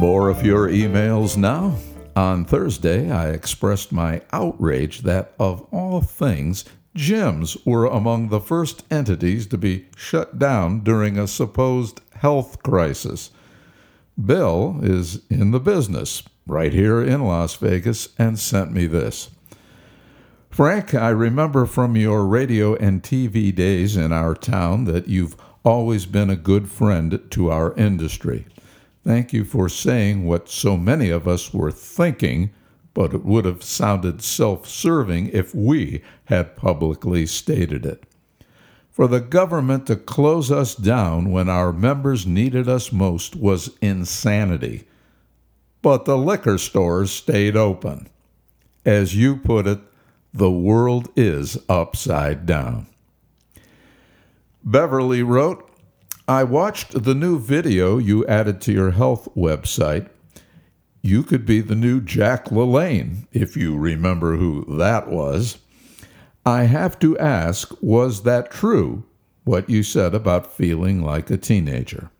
More of your emails now. On Thursday, I expressed my outrage that, of all things, gyms were among the first entities to be shut down during a supposed health crisis. Bill is in the business right here in Las Vegas and sent me this. Frank, I remember from your radio and TV days in our town that you've always been a good friend to our industry. Thank you for saying what so many of us were thinking, but it would have sounded self serving if we had publicly stated it. For the government to close us down when our members needed us most was insanity. But the liquor stores stayed open. As you put it, the world is upside down. Beverly wrote, I watched the new video you added to your health website. You could be the new Jack LaLanne, if you remember who that was. I have to ask, was that true, what you said about feeling like a teenager?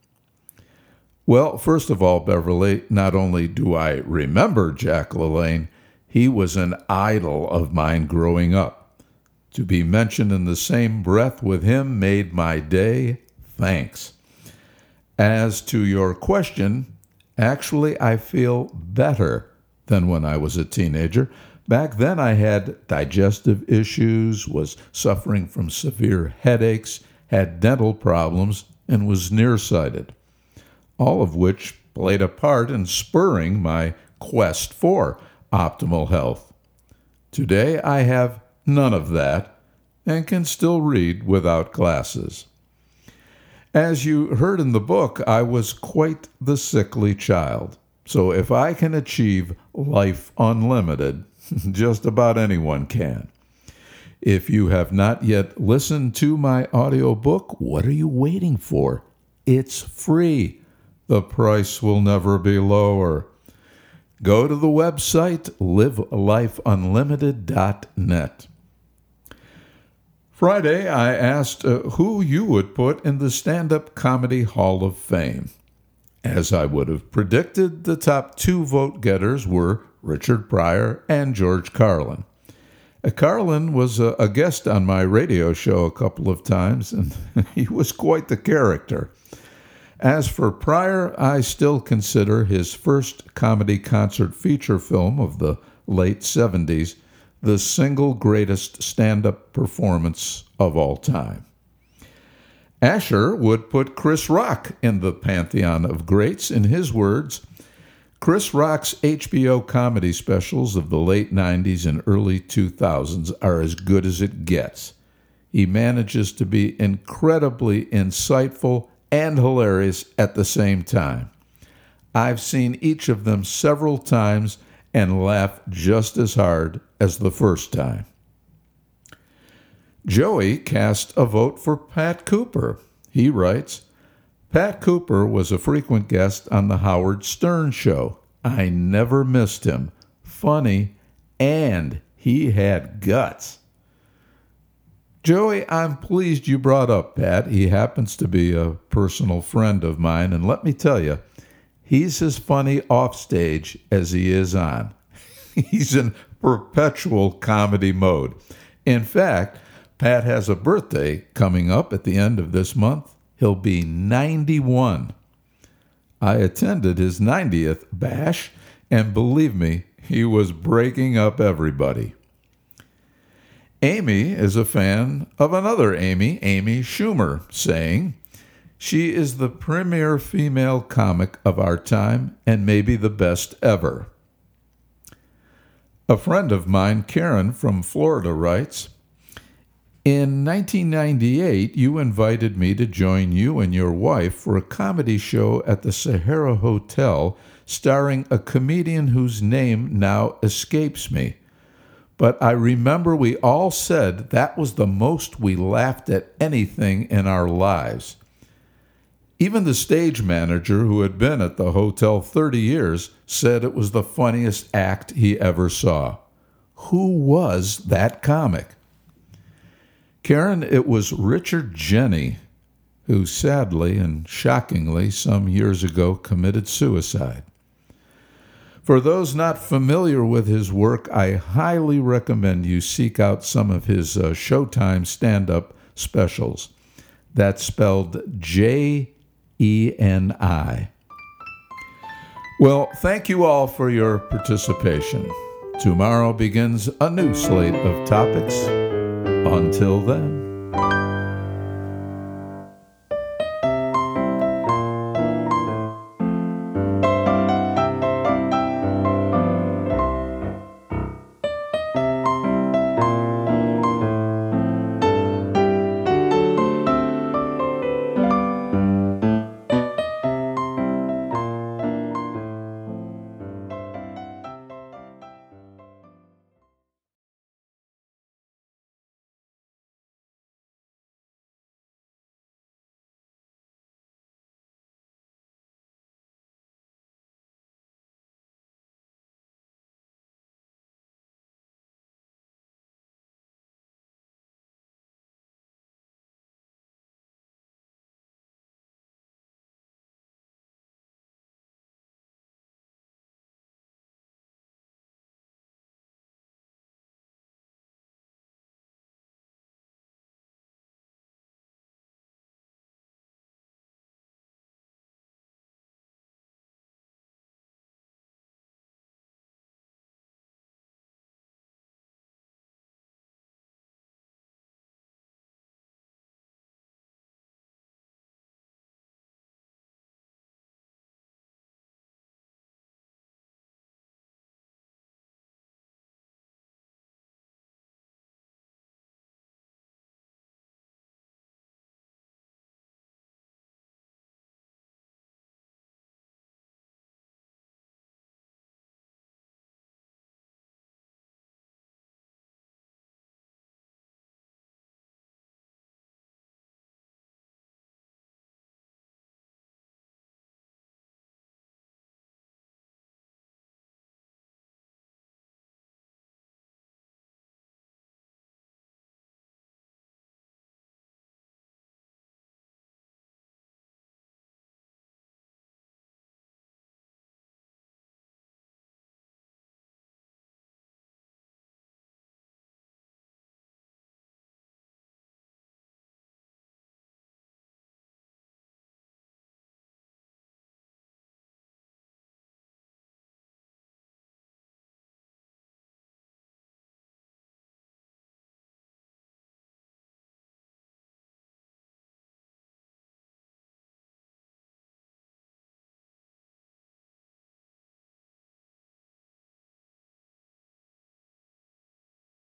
Well, first of all, Beverly, not only do I remember Jack LaLanne, he was an idol of mine growing up. To be mentioned in the same breath with him made my day. Thanks. As to your question, actually, I feel better than when I was a teenager. Back then, I had digestive issues, was suffering from severe headaches, had dental problems, and was nearsighted, all of which played a part in spurring my quest for optimal health. Today I have none of that and can still read without glasses. As you heard in the book, I was quite the sickly child. So if I can achieve life unlimited, just about anyone can. If you have not yet listened to my audiobook, what are you waiting for? It's free. The price will never be lower. Go to the website livelifeunlimited.net. Friday, I asked uh, who you would put in the Stand Up Comedy Hall of Fame. As I would have predicted, the top two vote getters were Richard Pryor and George Carlin. Uh, Carlin was a, a guest on my radio show a couple of times, and he was quite the character. As for Pryor, I still consider his first comedy concert feature film of the late 70s the single greatest stand up performance of all time. Asher would put Chris Rock in the pantheon of greats. In his words, Chris Rock's HBO comedy specials of the late 90s and early 2000s are as good as it gets. He manages to be incredibly insightful and hilarious at the same time. I've seen each of them several times and laugh just as hard as the first time. Joey cast a vote for Pat Cooper. He writes Pat Cooper was a frequent guest on The Howard Stern Show. I never missed him. Funny, and he had guts. Joey, I'm pleased you brought up Pat. He happens to be a personal friend of mine, and let me tell you, he's as funny off stage as he is on. he's in perpetual comedy mode. In fact, Pat has a birthday coming up at the end of this month. He'll be 91. I attended his 90th bash, and believe me, he was breaking up everybody. Amy is a fan of another Amy, Amy Schumer, saying, She is the premier female comic of our time and maybe the best ever. A friend of mine, Karen from Florida, writes, in 1998, you invited me to join you and your wife for a comedy show at the Sahara Hotel starring a comedian whose name now escapes me but I remember we all said that was the most we laughed at anything in our lives. Even the stage manager, who had been at the hotel 30 years, said it was the funniest act he ever saw. Who was that comic? Karen, it was Richard Jeni, who sadly and shockingly some years ago committed suicide. For those not familiar with his work, I highly recommend you seek out some of his uh, Showtime stand up specials. That's spelled J E N I. Well, thank you all for your participation. Tomorrow begins a new slate of topics. Until then.